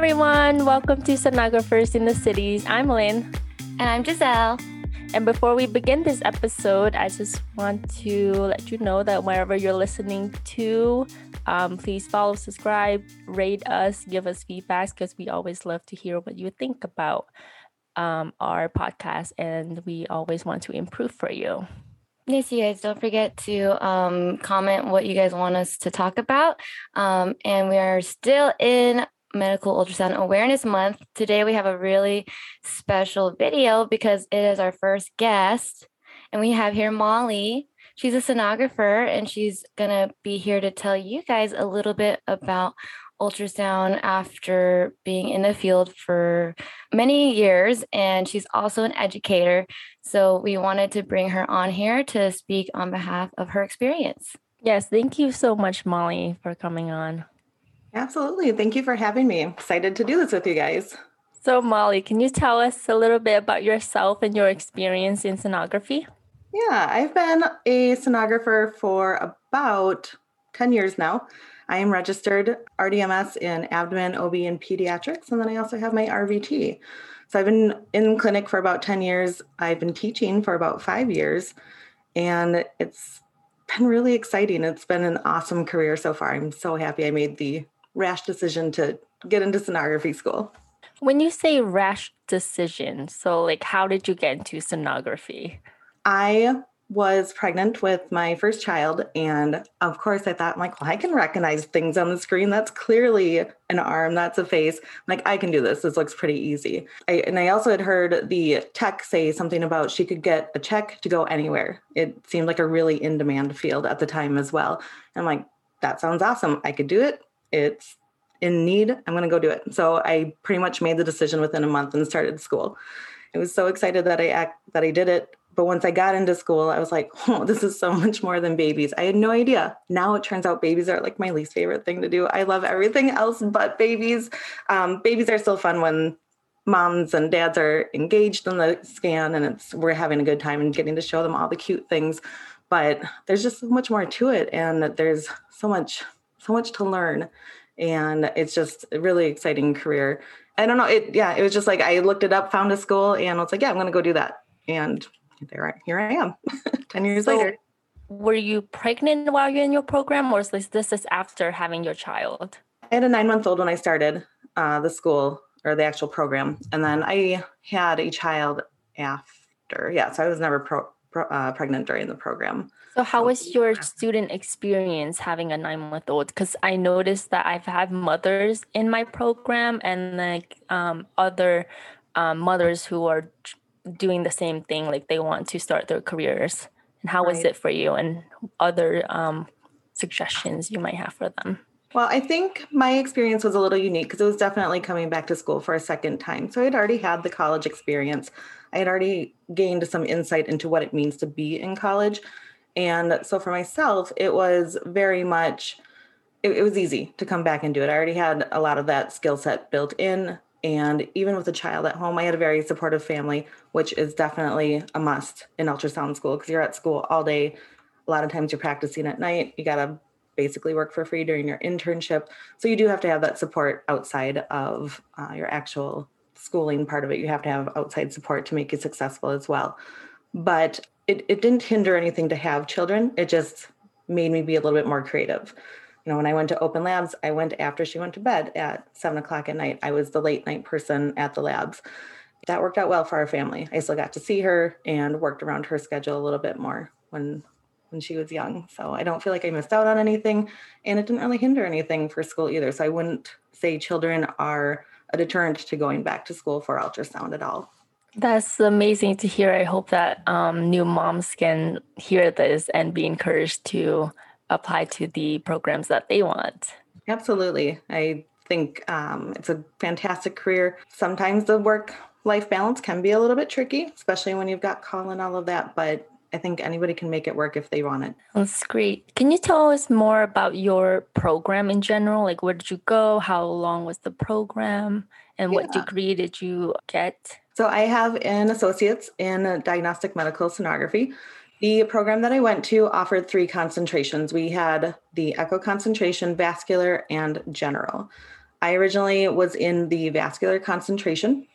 everyone. Welcome to Sonographers in the Cities. I'm Lynn. And I'm Giselle. And before we begin this episode, I just want to let you know that wherever you're listening to, um, please follow, subscribe, rate us, give us feedback because we always love to hear what you think about um, our podcast and we always want to improve for you. Yes, you guys don't forget to um, comment what you guys want us to talk about. Um, and we are still in Medical Ultrasound Awareness Month. Today we have a really special video because it is our first guest. And we have here Molly. She's a sonographer and she's going to be here to tell you guys a little bit about ultrasound after being in the field for many years. And she's also an educator. So we wanted to bring her on here to speak on behalf of her experience. Yes, thank you so much, Molly, for coming on. Absolutely. Thank you for having me. Excited to do this with you guys. So, Molly, can you tell us a little bit about yourself and your experience in sonography? Yeah, I've been a sonographer for about 10 years now. I am registered RDMS in abdomen, OB, and pediatrics, and then I also have my RVT. So I've been in clinic for about 10 years. I've been teaching for about five years, and it's been really exciting. It's been an awesome career so far. I'm so happy I made the rash decision to get into sonography school. When you say rash decision, so like how did you get into sonography? I was pregnant with my first child and of course i thought like well i can recognize things on the screen. That's clearly an arm that's a face. I'm like i can do this. This looks pretty easy. I, and i also had heard the tech say something about she could get a check to go anywhere. It seemed like a really in demand field at the time as well. I'm like that sounds awesome. I could do it it's in need i'm going to go do it so i pretty much made the decision within a month and started school i was so excited that i act that i did it but once I got into school, I was like, oh, this is so much more than babies. I had no idea. Now it turns out babies are like my least favorite thing to do. I love everything else but babies. Um, babies are still fun when moms and dads are engaged in the scan and it's we're having a good time and getting to show them all the cute things. But there's just so much more to it. And there's so much, so much to learn. And it's just a really exciting career. I don't know. It yeah, it was just like I looked it up, found a school, and I was like, yeah, I'm gonna go do that. And there I, here I am 10 years so, later. Were you pregnant while you're in your program or is this, this is after having your child? I had a nine month old when I started uh, the school or the actual program. And then I had a child after. Yeah. So I was never pro, uh, pregnant during the program. So, how was your student experience having a nine month old? Because I noticed that I've had mothers in my program and like um, other um, mothers who are doing the same thing like they want to start their careers and how right. was it for you and other um, suggestions you might have for them well i think my experience was a little unique because it was definitely coming back to school for a second time. So i'd already had the college experience. I had already gained some insight into what it means to be in college. And so for myself it was very much it, it was easy to come back and do it. I already had a lot of that skill set built in. And even with a child at home, I had a very supportive family, which is definitely a must in ultrasound school because you're at school all day. A lot of times you're practicing at night. You got to basically work for free during your internship. So you do have to have that support outside of uh, your actual schooling part of it. You have to have outside support to make you successful as well. But it, it didn't hinder anything to have children. It just made me be a little bit more creative you know, when I went to open labs, I went after she went to bed at seven o'clock at night. I was the late night person at the labs. That worked out well for our family. I still got to see her and worked around her schedule a little bit more when when she was young. So I don't feel like I missed out on anything and it didn't really hinder anything for school either. So I wouldn't say children are a deterrent to going back to school for ultrasound at all. That's amazing to hear. I hope that um, new moms can hear this and be encouraged to apply to the programs that they want. Absolutely. I think um, it's a fantastic career. Sometimes the work life balance can be a little bit tricky, especially when you've got call and all of that, but I think anybody can make it work if they want it. That's great. Can you tell us more about your program in general? Like, where did you go? How long was the program? And what degree did you get? So, I have an associate's in diagnostic medical sonography. The program that I went to offered three concentrations. We had the echo concentration, vascular, and general. I originally was in the vascular concentration.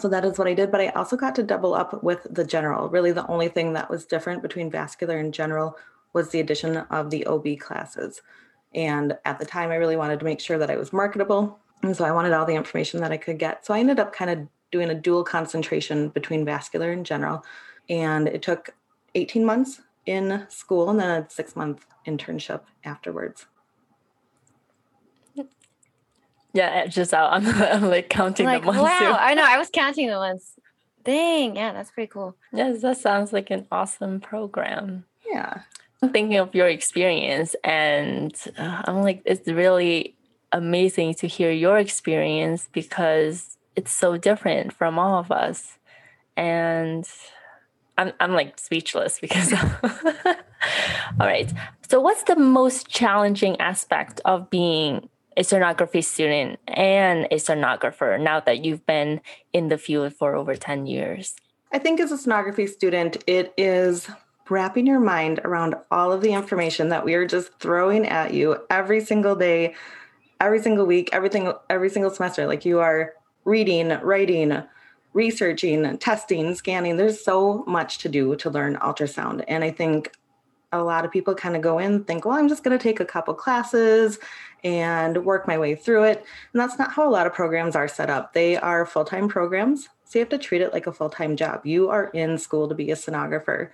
So that is what I did, but I also got to double up with the general. Really, the only thing that was different between vascular and general was the addition of the OB classes. And at the time, I really wanted to make sure that I was marketable. And so I wanted all the information that I could get. So I ended up kind of doing a dual concentration between vascular and general. And it took 18 months in school and then a six month internship afterwards. Yeah, just out. I'm, I'm like counting like, the months. Wow, too. I know. I was counting the ones. Dang, yeah, that's pretty cool. Yes, that sounds like an awesome program. Yeah. I'm thinking of your experience, and uh, I'm like, it's really amazing to hear your experience because it's so different from all of us. And I'm, I'm like speechless because. all right. So, what's the most challenging aspect of being a sonography student and a sonographer now that you've been in the field for over 10 years? I think as a sonography student, it is wrapping your mind around all of the information that we are just throwing at you every single day, every single week, everything every single semester. Like you are reading, writing, researching, testing, scanning. There's so much to do to learn ultrasound. And I think a lot of people kind of go in think, well, I'm just going to take a couple classes and work my way through it. And that's not how a lot of programs are set up. They are full time programs. So you have to treat it like a full time job. You are in school to be a sonographer.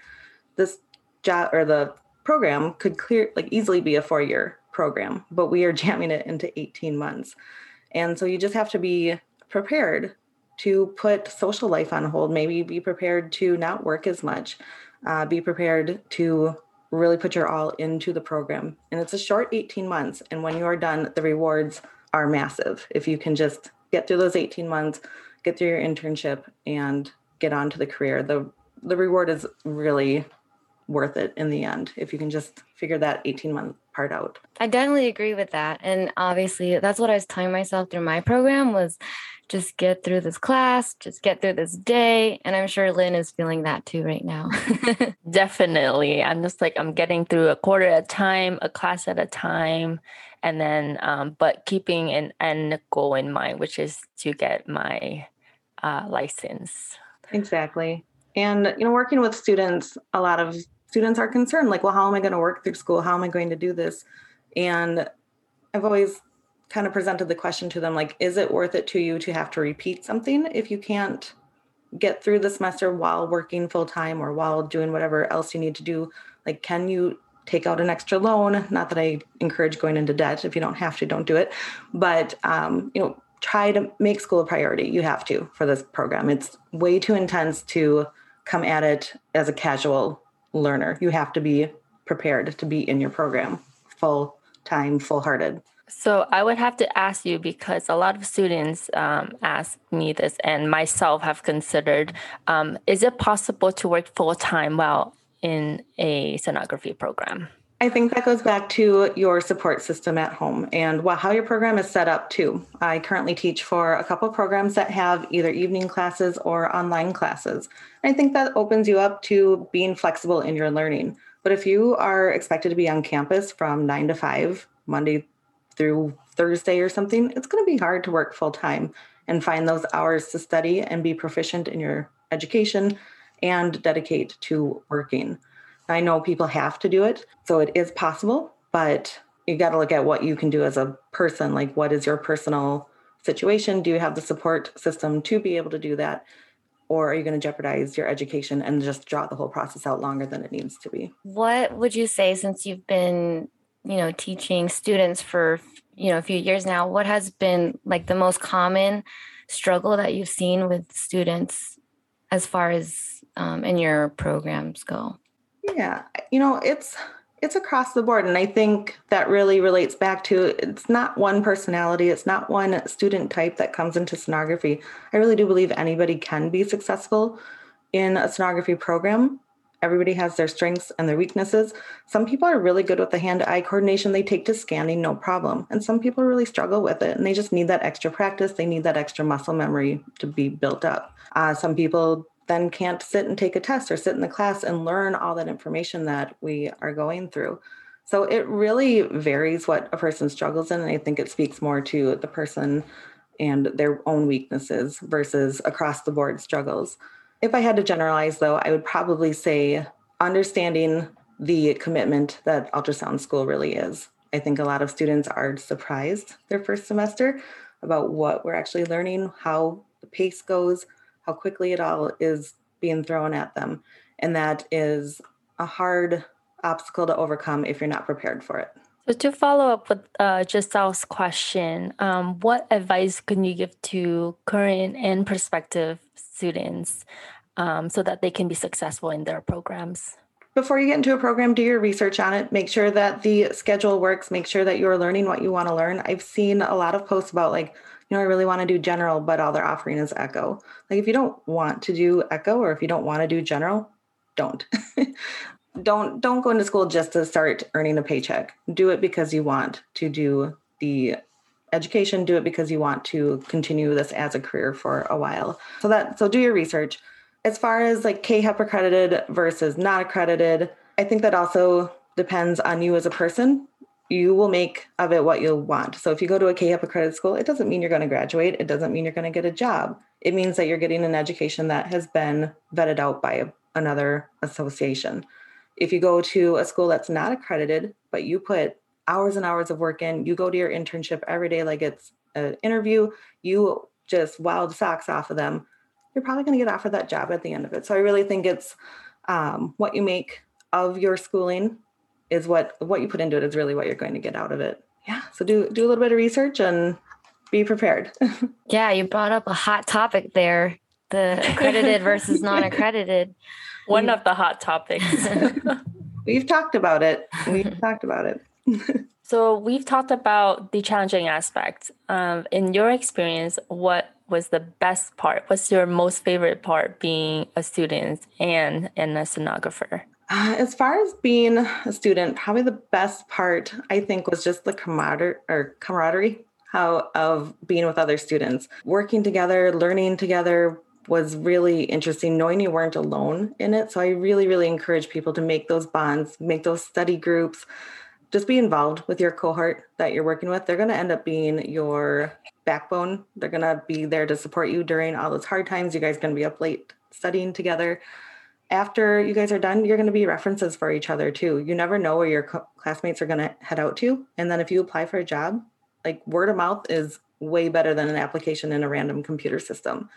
This job or the program could clear like easily be a four year program, but we are jamming it into 18 months. And so you just have to be prepared to put social life on hold, maybe be prepared to not work as much, uh, be prepared to really put your all into the program. And it's a short 18 months. And when you are done, the rewards are massive. If you can just get through those 18 months, get through your internship, and get on to the career, the the reward is really worth it in the end if you can just figure that 18 month part out. I definitely agree with that. And obviously that's what I was telling myself through my program was just get through this class, just get through this day. And I'm sure Lynn is feeling that too right now. Definitely. I'm just like, I'm getting through a quarter at a time, a class at a time. And then, um, but keeping an end goal in mind, which is to get my uh, license. Exactly. And, you know, working with students, a lot of students are concerned like, well, how am I going to work through school? How am I going to do this? And I've always kind of presented the question to them like is it worth it to you to have to repeat something if you can't get through the semester while working full time or while doing whatever else you need to do? Like can you take out an extra loan? Not that i encourage going into debt if you don't have to don't do it. But um, you know try to make school a priority. You have to for this program. It's way too intense to come at it as a casual learner you have to be prepared to be in your program full time full hearted so I would have to ask you because a lot of students um, ask me this, and myself have considered: um, Is it possible to work full time while in a sonography program? I think that goes back to your support system at home and how your program is set up too. I currently teach for a couple programs that have either evening classes or online classes. I think that opens you up to being flexible in your learning. But if you are expected to be on campus from nine to five, Monday through Thursday or something, it's going to be hard to work full time and find those hours to study and be proficient in your education and dedicate to working. I know people have to do it, so it is possible, but you got to look at what you can do as a person. Like, what is your personal situation? Do you have the support system to be able to do that? Or are you going to jeopardize your education and just draw the whole process out longer than it needs to be? What would you say since you've been you know teaching students for you know a few years now what has been like the most common struggle that you've seen with students as far as um, in your programs go yeah you know it's it's across the board and i think that really relates back to it's not one personality it's not one student type that comes into sonography i really do believe anybody can be successful in a sonography program Everybody has their strengths and their weaknesses. Some people are really good with the hand eye coordination they take to scanning, no problem. And some people really struggle with it and they just need that extra practice. They need that extra muscle memory to be built up. Uh, some people then can't sit and take a test or sit in the class and learn all that information that we are going through. So it really varies what a person struggles in. And I think it speaks more to the person and their own weaknesses versus across the board struggles. If I had to generalize, though, I would probably say understanding the commitment that ultrasound school really is. I think a lot of students are surprised their first semester about what we're actually learning, how the pace goes, how quickly it all is being thrown at them. And that is a hard obstacle to overcome if you're not prepared for it. So to follow up with uh, Giselle's question, um, what advice can you give to current and prospective students um, so that they can be successful in their programs? Before you get into a program, do your research on it. Make sure that the schedule works. Make sure that you're learning what you want to learn. I've seen a lot of posts about like, you know, I really want to do general, but all they're offering is echo. Like if you don't want to do echo or if you don't want to do general, don't. don't don't go into school just to start earning a paycheck. Do it because you want to do the education, do it because you want to continue this as a career for a while. So that so do your research. As far as like CAAHEP accredited versus not accredited, I think that also depends on you as a person. You will make of it what you'll want. So if you go to a CAAHEP accredited school, it doesn't mean you're going to graduate. It doesn't mean you're going to get a job. It means that you're getting an education that has been vetted out by another association. If you go to a school that's not accredited, but you put hours and hours of work in, you go to your internship every day like it's an interview, you just the socks off of them, you're probably going to get offered that job at the end of it. So I really think it's um, what you make of your schooling is what what you put into it is really what you're going to get out of it. Yeah. So do do a little bit of research and be prepared. yeah, you brought up a hot topic there, the accredited versus non-accredited. One of the hot topics. We've talked about it. We've talked about it. so we've talked about the challenging aspects. Um, in your experience, what was the best part? What's your most favorite part being a student and, and a sonographer? Uh, as far as being a student, probably the best part I think was just the camaraderie or camaraderie how of being with other students, working together, learning together was really interesting knowing you weren't alone in it. So I really, really encourage people to make those bonds, make those study groups, just be involved with your cohort that you're working with. They're going to end up being your backbone. They're going to be there to support you during all those hard times. You guys going to be up late studying together. After you guys are done, you're going to be references for each other too. You never know where your co- classmates are going to head out to. And then if you apply for a job, like word of mouth is way better than an application in a random computer system.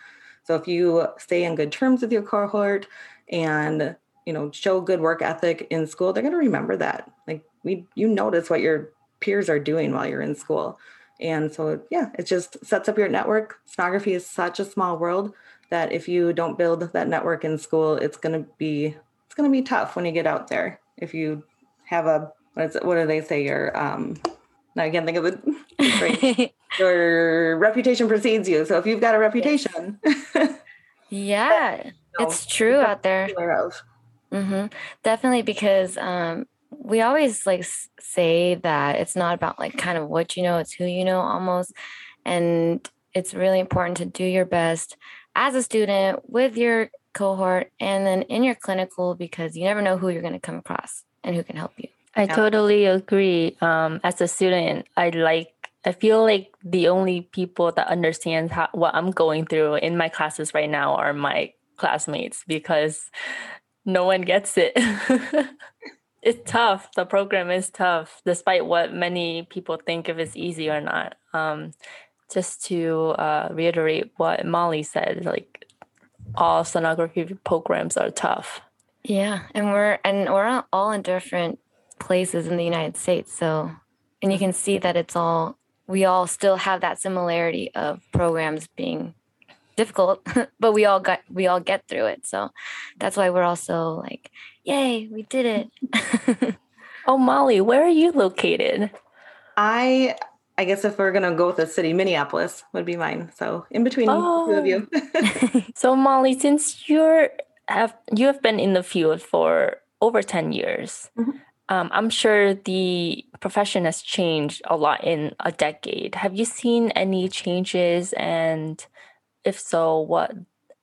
So if you stay in good terms with your cohort and you know show good work ethic in school, they're going to remember that. Like we you notice what your peers are doing while you're in school. And so, yeah, it just sets up your network. Sonography is such a small world that if you don't build that network in school, it's going to be it's going to be tough when you get out there. If you have a what is it, what do they say? Your um, now I can't think of it. your reputation precedes you. So if you've got a reputation, yeah, it's true out there. Mm-hmm. Definitely because um, we always like say that it's not about like kind of what you know, it's who you know almost. And it's really important to do your best as a student with your cohort and then in your clinical because you never know who you're going to come across and who can help you. I yeah. totally agree. Um, as a student, I like I feel like the only people that understand how, what I'm going through in my classes right now are my classmates because no one gets it. it's tough. The program is tough, despite what many people think if it's easy or not. Um, just to uh, reiterate what Molly said, like all sonography programs are tough. Yeah, and we're and we're all in different places in the United States, so and you can see that it's all we all still have that similarity of programs being difficult, but we all got we all get through it. So that's why we're also like, yay, we did it. oh, Molly, where are you located? I I guess if we're gonna go with the city, Minneapolis would be mine. So in between oh. two of you. Oh. so Molly, since you're have you have been in the field for over 10 years. Mm-hmm. Um, I'm sure the profession has changed a lot in a decade. Have you seen any changes and if so, what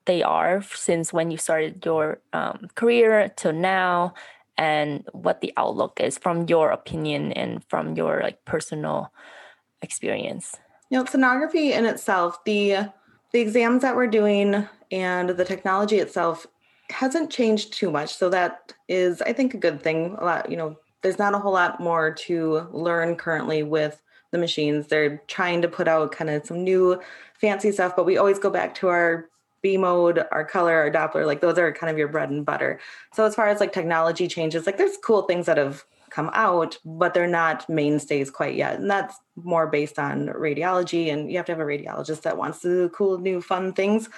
they are since when you started your um, career to now, and what the outlook is from your opinion and from your like personal experience. You know, sonography in itself, the the exams that we're doing and the technology itself hasn't changed too much. So that is, I think, a good thing. A lot, you know, there's not a whole lot more to learn currently with the machines. They're trying to put out kind of some new fancy stuff, but we always go back to our B mode, our color, our Doppler, like those are kind of your bread and butter. So as far as like technology changes, like there's cool things that have come out, but they're not mainstays quite yet. And that's more based on radiology. And you have to have a radiologist that wants to do cool, new, fun things.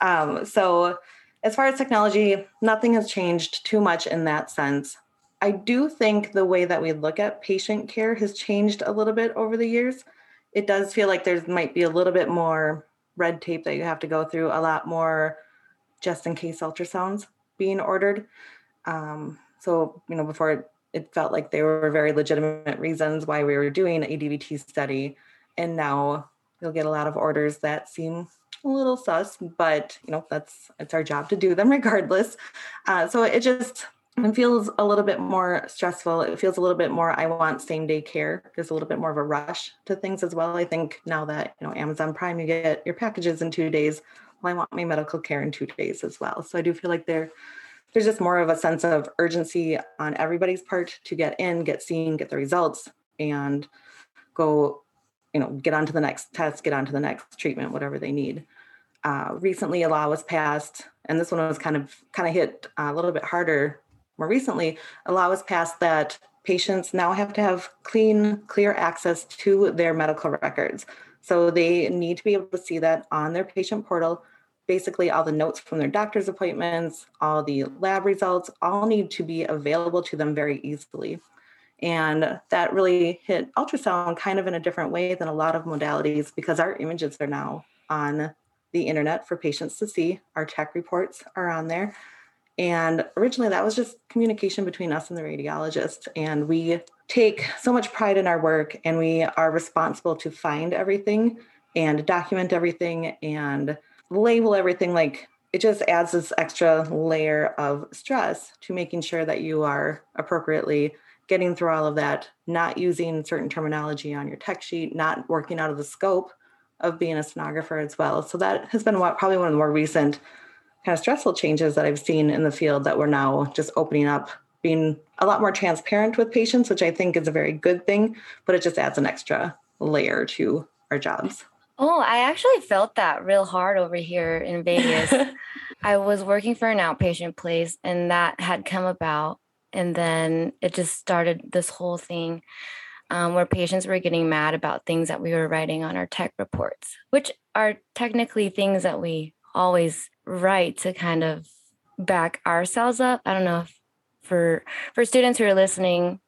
Um, so as far as technology, nothing has changed too much in that sense. I do think the way that we look at patient care has changed a little bit over the years. It does feel like there might be a little bit more red tape that you have to go through, a lot more just in case ultrasounds being ordered. Um, so, you know, before it, felt like they were very legitimate reasons why we were doing a DVT study. And now you'll get a lot of orders that seem a little sus, but you know, that's it's our job to do them regardless. Uh, so it just it feels a little bit more stressful. It feels a little bit more I want same day care. There's a little bit more of a rush to things as well. I think now that, you know, Amazon Prime you get your packages in 2 days, well I want my medical care in 2 days as well. So I do feel like there there's just more of a sense of urgency on everybody's part to get in, get seen, get the results and go you know get on to the next test get on to the next treatment whatever they need uh, recently a law was passed and this one was kind of kind of hit a little bit harder more recently, a law was passed that patients now have to have clean, clear access to their medical records. So they need to be able to see that on their patient portal. Basically, all the notes from their doctor's appointments, all the lab results, all need to be available to them very easily. And that really hit ultrasound kind of in a different way than a lot of modalities because our images are now on the internet for patients to see. Our tech reports are on there. And originally, that was just communication between us and the radiologist. And we take so much pride in our work and we are responsible to find everything and document everything and label everything. Like it just adds this extra layer of stress to making sure that you are appropriately getting through all of that, not using certain terminology on your tech sheet, not working out of the scope of being a sonographer as well. So that has been what, probably one of the more recent kind of stressful changes that I've seen in the field that we're now just opening up, being a lot more transparent with patients, which I think is a very good thing, but it just adds an extra layer to our jobs. Oh, I actually felt that real hard over here in Vegas. I was working for an outpatient place and that had come about. And then it just started this whole thing um, where patients were getting mad about things that we were writing on our tech reports, which are technically things that we always write to kind of back ourselves up. I don't know if for for students who are listening,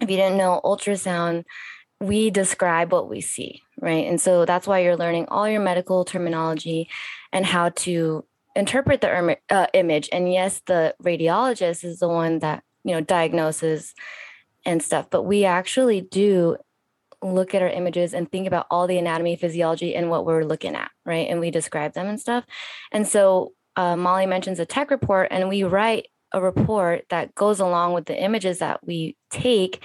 if you didn't know ultrasound, we describe what we see, right? And so that's why you're learning all your medical terminology and how to interpret the uh, image. And yes, the radiologist is the one that you know diagnoses and stuff, but we actually do look at our images and think about all the anatomy, physiology, and what we're looking at, right? And we describe them and stuff. And so uh, Molly mentions a tech report, and we write a report that goes along with the images that we take,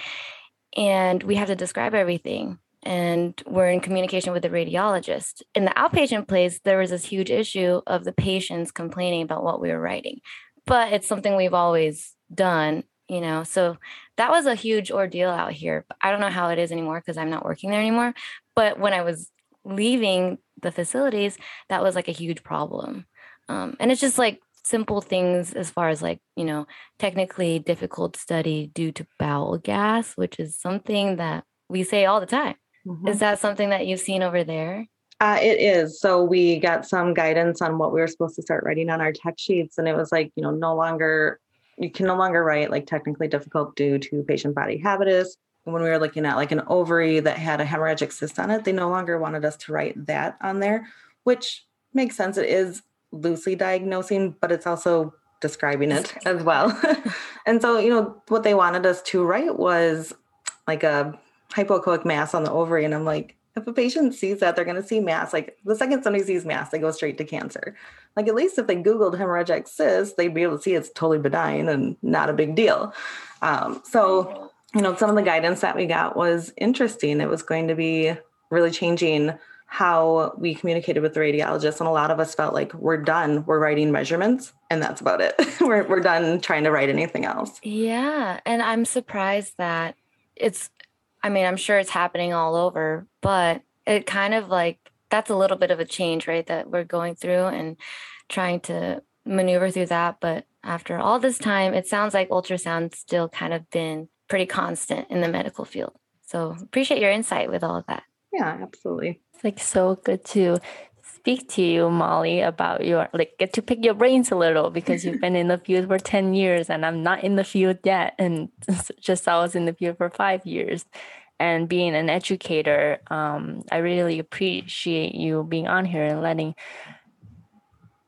and we have to describe everything. And we're in communication with the radiologist. In the outpatient place, there was this huge issue of the patients complaining about what we were writing, but it's something we've always done you know so that was a huge ordeal out here i don't know how it is anymore because i'm not working there anymore but when i was leaving the facilities that was like a huge problem um, and it's just like simple things as far as like you know technically difficult study due to bowel gas which is something that we say all the time mm-hmm. is that something that you've seen over there uh, it is. So we got some guidance on what we were supposed to start writing on our tech sheets, and it was like, you know, no longer you can no longer write like technically difficult due to patient body habitus. When we were looking at like an ovary that had a hemorrhagic cyst on it, they no longer wanted us to write that on there, which makes sense. It is loosely diagnosing, but it's also describing it as well. and so, you know, what they wanted us to write was like a hypoechoic mass on the ovary. And I'm like, if a patient sees that, they're going to see mass. Like the second somebody sees mass, they go straight to cancer. Like at least if they Googled hemorrhagic cyst, they'd be able to see it's totally benign and not a big deal. Um, so, you know, some of the guidance that we got was interesting. It was going to be really changing how we communicated with the radiologist. And a lot of us felt like we're done, we're writing measurements, and that's about it. we're, we're done trying to write anything else. Yeah. And I'm surprised that it's I mean, I'm sure it's happening all over, but it kind of like that's a little bit of a change, right? That we're going through and trying to maneuver through that. But after all this time, it sounds like ultrasound still kind of been pretty constant in the medical field. So appreciate your insight with all of that. Yeah, absolutely. Like so good to speak to you, Molly, about your like get to pick your brains a little because you've been in the field for 10 years and I'm not in the field yet. And just I was in the field for five years. And being an educator, um, I really appreciate you being on here and letting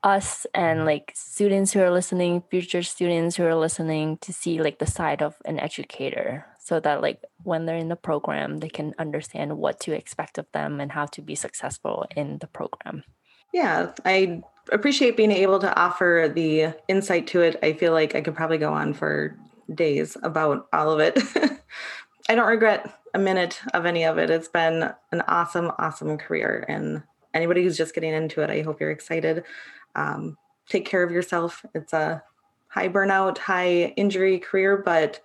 us and like students who are listening, future students who are listening to see like the side of an educator so that like when they're in the program they can understand what to expect of them and how to be successful in the program. Yeah i appreciate being able to offer the insight to it. I feel like i could probably go on for days about all of it. I don't regret a minute of any of it. It's been an awesome awesome career and anybody who's just getting into it i hope you're excited. Um, take care of yourself. It's a high burnout high injury career but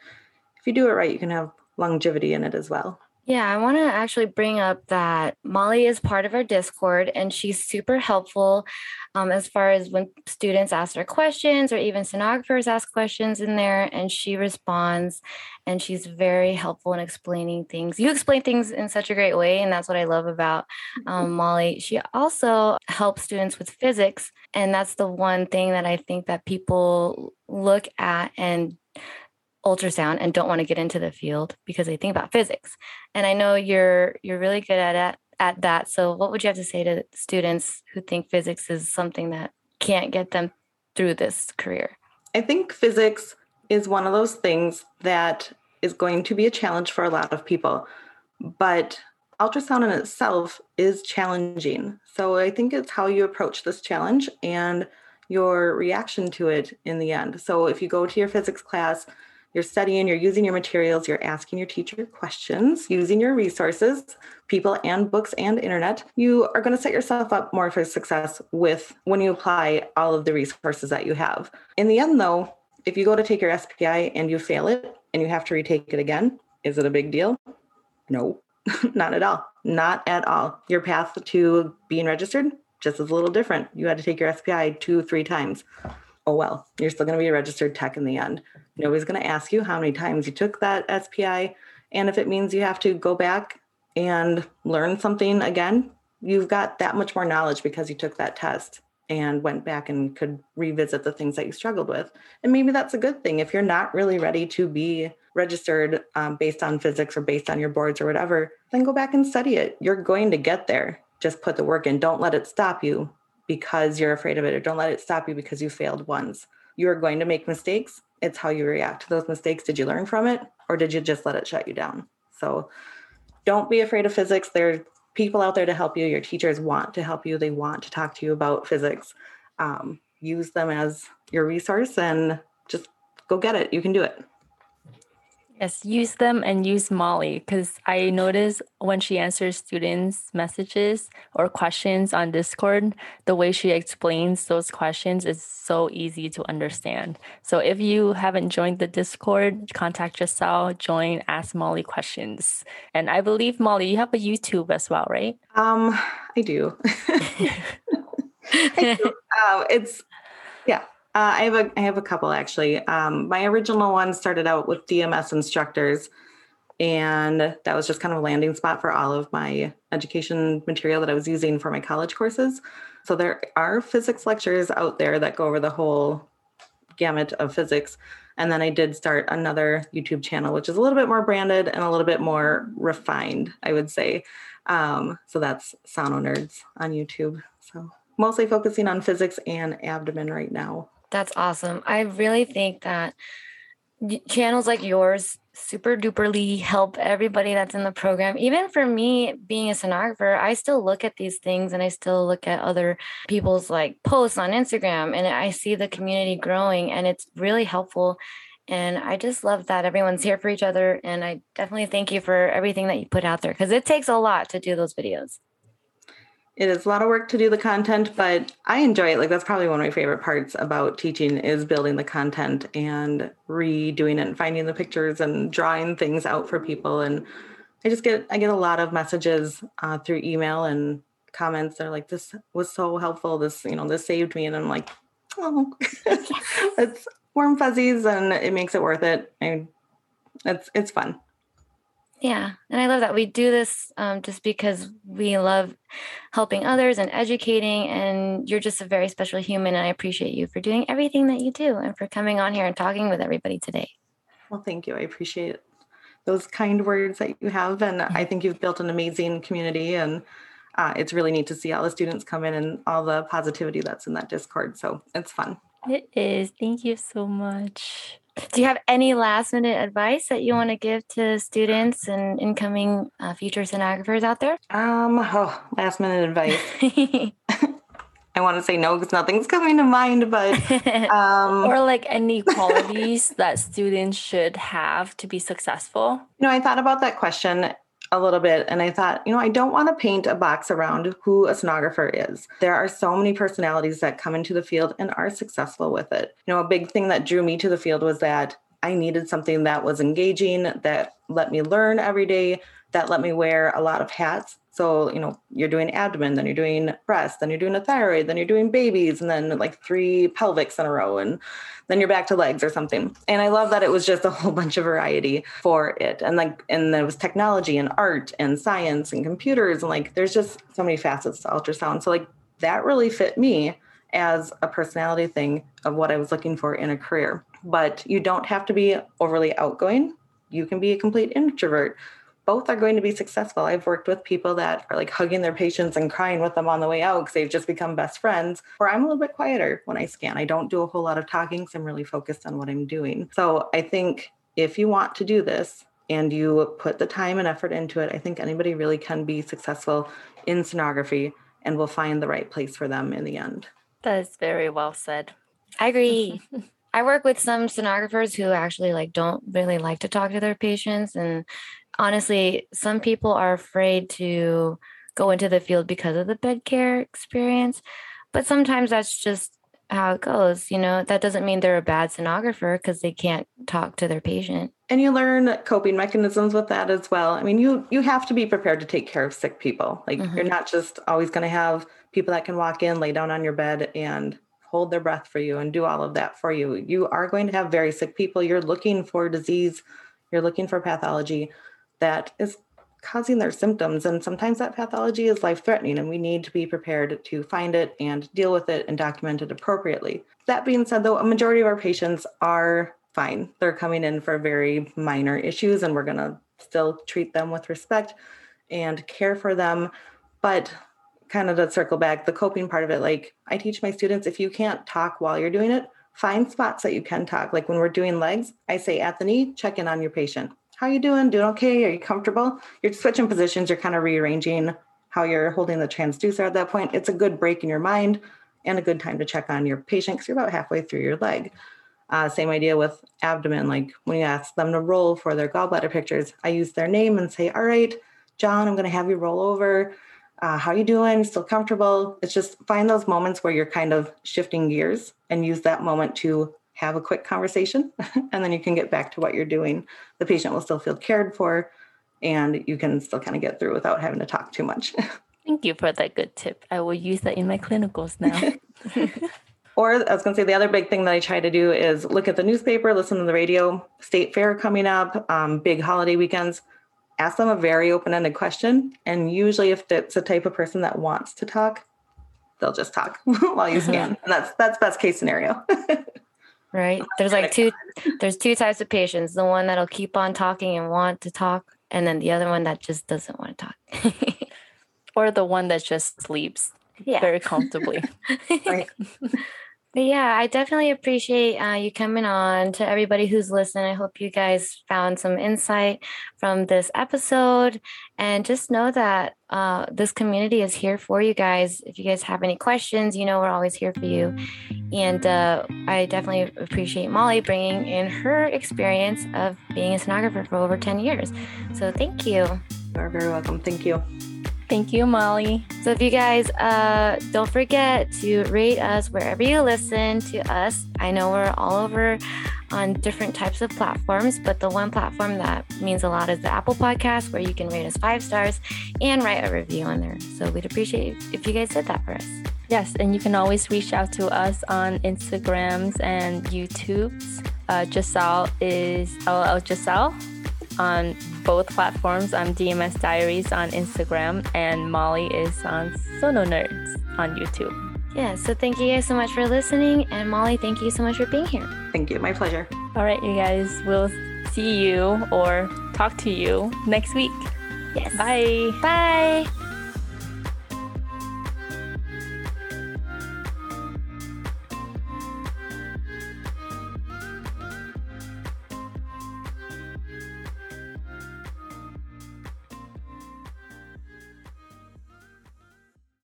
you do it right, you can have longevity in it as well. Yeah, I want to actually bring up that Molly is part of our Discord and she's super helpful um, as far as when students ask her questions or even sonographers ask questions in there and she responds and she's very helpful in explaining things. You explain things in such a great way, and that's what I love about um, Molly. She also helps students with physics, and that's the one thing that I think that people look at and ultrasound and don't want to get into the field because they think about physics. And I know you're you're really good at at, at that. So what would you have to say to students who think physics is something that can't get them through this career? I think physics is one of those things that is going to be a challenge for a lot of people. But ultrasound in itself is challenging. So I think it's how you approach this challenge and your reaction to it in the end. So if you go to your physics class you're studying, you're using your materials, you're asking your teacher questions, using your resources, people and books and internet, you are going to set yourself up more for success with when you apply all of the resources that you have. In the end, though, if you go to take your SPI and you fail it and you have to retake it again, is it a big deal? No, not at all. Not at all. Your path to being registered just is a little different. You had to take your SPI two, three times oh well, you're still going to be a registered tech in the end. Nobody's going to ask you how many times you took that SPI. And if it means you have to go back and learn something again, you've got that much more knowledge because you took that test and went back and could revisit the things that you struggled with. And maybe that's a good thing. If you're not really ready to be registered um, based on physics or based on your boards or whatever, then go back and study it. You're going to get there. Just put the work in. Don't let it stop you because you're afraid of it or don't let it stop you because you failed once. You are going to make mistakes. It's how you react to those mistakes. Did you learn from it or did you just let it shut you down? So don't be afraid of physics. There are people out there to help you. Your teachers want to help you, they want to talk to you about physics. Um, use them as your resource and just go get it. You can do it. Yes, use them and use Molly because I notice when she answers students' messages or questions on Discord, the way she explains those questions is so easy to understand. So if you haven't joined the Discord, contact Giselle, join, ask Molly questions. And I believe Molly, you have a YouTube as well, right? Um, I do. I do. Uh, it's yeah, uh, I have a I have a couple actually. Um, my original one started out with DMS instructors, and that was just kind of a landing spot for all of my education material that I was using for my college courses. So there are physics lectures out there that go over the whole gamut of physics. And then I did start another YouTube channel, which is a little bit more branded and a little bit more refined, I would say. Um, so that's Sono Nerds on YouTube. So mostly focusing on physics and abdomen right now. That's awesome. I really think that channels like yours super duperly help everybody that's in the program. Even for me being a sonographer, I still look at these things and I still look at other people's like posts on Instagram and I see the community growing and it's really helpful. And I just love that everyone's here for each other. And I definitely thank you for everything that you put out there because it takes a lot to do those videos it is a lot of work to do the content, but I enjoy it. Like that's probably one of my favorite parts about teaching is building the content and redoing it and finding the pictures and drawing things out for people. And I just get I get a lot of messages uh, through email and comments. They're like, "This was so helpful. This you know this saved me," and I'm like, "Oh, it's warm fuzzies, and it makes it worth it." And it's it's fun. Yeah. And I love that we do this um, just because we love helping others and educating. And you're just a very special human. And I appreciate you for doing everything that you do and for coming on here and talking with everybody today. Well, thank you. I appreciate those kind words that you have. And I think you've built an amazing community. And uh, it's really neat to see all the students come in and all the positivity that's in that Discord. So it's fun. It is. Thank you so much. Do you have any last minute advice that you want to give to students and incoming uh, future sonographers out there? Um, oh, last minute advice. I want to say no because nothing's coming to mind, but um, or like any qualities that students should have to be successful. You know, I thought about that question a little bit and I thought, you know, I don't want to paint a box around who a sonographer is. There are so many personalities that come into the field and are successful with it. You know, a big thing that drew me to the field was that I needed something that was engaging, that let me learn every day, that let me wear a lot of hats so, you know, you're doing abdomen, then you're doing breast, then you're doing a thyroid, then you're doing babies, and then like three pelvics in a row, and then you're back to legs or something. And I love that it was just a whole bunch of variety for it. And like, and there was technology and art and science and computers, and like, there's just so many facets to ultrasound. So, like, that really fit me as a personality thing of what I was looking for in a career. But you don't have to be overly outgoing. You can be a complete introvert both are going to be successful. I've worked with people that are like hugging their patients and crying with them on the way out because they've just become best friends. Or I'm a little bit quieter when I scan. I don't do a whole lot of talking because I'm really focused on what I'm doing. So I think if you want to do this and you put the time and effort into it, I think anybody really can be successful in sonography and will find the right place for them in the end. That is very well said. I agree. I work with some sonographers who actually like don't really like to talk to their patients and honestly, some people are afraid to go into the field because of the bed care experience, but sometimes that's just how it goes. You know, that doesn't mean they're a bad sonographer because they can't talk to their patient. And you learn coping mechanisms with that as well. I mean, you you have to be prepared to take care of sick people. Like mm-hmm. you're not just always going to have people that can walk in, lay down on your bed and hold their breath for you and do all of that for you. You are going to have very sick people. You're looking for disease, you're looking for pathology that is causing their symptoms. And sometimes that pathology is life threatening, and we need to be prepared to find it and deal with it and document it appropriately. That being said, though, a majority of our patients are fine. They're coming in for very minor issues, and we're going to still treat them with respect and care for them. But kind of to circle back, the coping part of it, like I teach my students if you can't talk while you're doing it, find spots that you can talk. Like when we're doing legs, I say at the knee, check in on your patient how you doing? Doing okay? Are you comfortable? You're switching positions. You're kind of rearranging how you're holding the transducer at that point. It's a good break in your mind and a good time to check on your patient because you're about halfway through your leg. Uh, same idea with abdomen. Like when you ask them to roll for their gallbladder pictures, I use their name and say, "All right, John, I'm going to have you roll over. Uh, how are you doing? Still comfortable?" It's just find those moments where you're kind of shifting gears and use that moment to have a quick conversation and then you can get back to what you're doing. The patient will still feel cared for and you can still kind of get through without having to talk too much. Thank you for that good tip. I will use that in my clinicals now. or I was going to say the other big thing that I try to do is look at the newspaper, listen to the radio, state fair coming up, um, big holiday weekends. Ask them a very open ended question. And usually, if it's a type of person that wants to talk, they'll just talk while you scan. And that's that's best case scenario. Right? Oh, there's like two there's two types of patients the one that'll keep on talking and want to talk and then the other one that just doesn't want to talk. Or the one that just sleeps yeah. very comfortably. Right But yeah, I definitely appreciate uh, you coming on. To everybody who's listening, I hope you guys found some insight from this episode. And just know that uh, this community is here for you guys. If you guys have any questions, you know we're always here for you. And uh, I definitely appreciate Molly bringing in her experience of being a stenographer for over 10 years. So thank you. You're very welcome. Thank you. Thank you, Molly. So if you guys uh, don't forget to rate us wherever you listen to us. I know we're all over on different types of platforms, but the one platform that means a lot is the Apple Podcast, where you can rate us five stars and write a review on there. So we'd appreciate if you guys did that for us. Yes, and you can always reach out to us on Instagrams and YouTubes. Uh, Giselle is LL Giselle on both platforms. I'm DMS Diaries on Instagram, and Molly is on Sono Nerds on YouTube. Yeah, so thank you guys so much for listening. And Molly, thank you so much for being here. Thank you. My pleasure. All right, you guys, we'll see you or talk to you next week. Yes. Bye. Bye.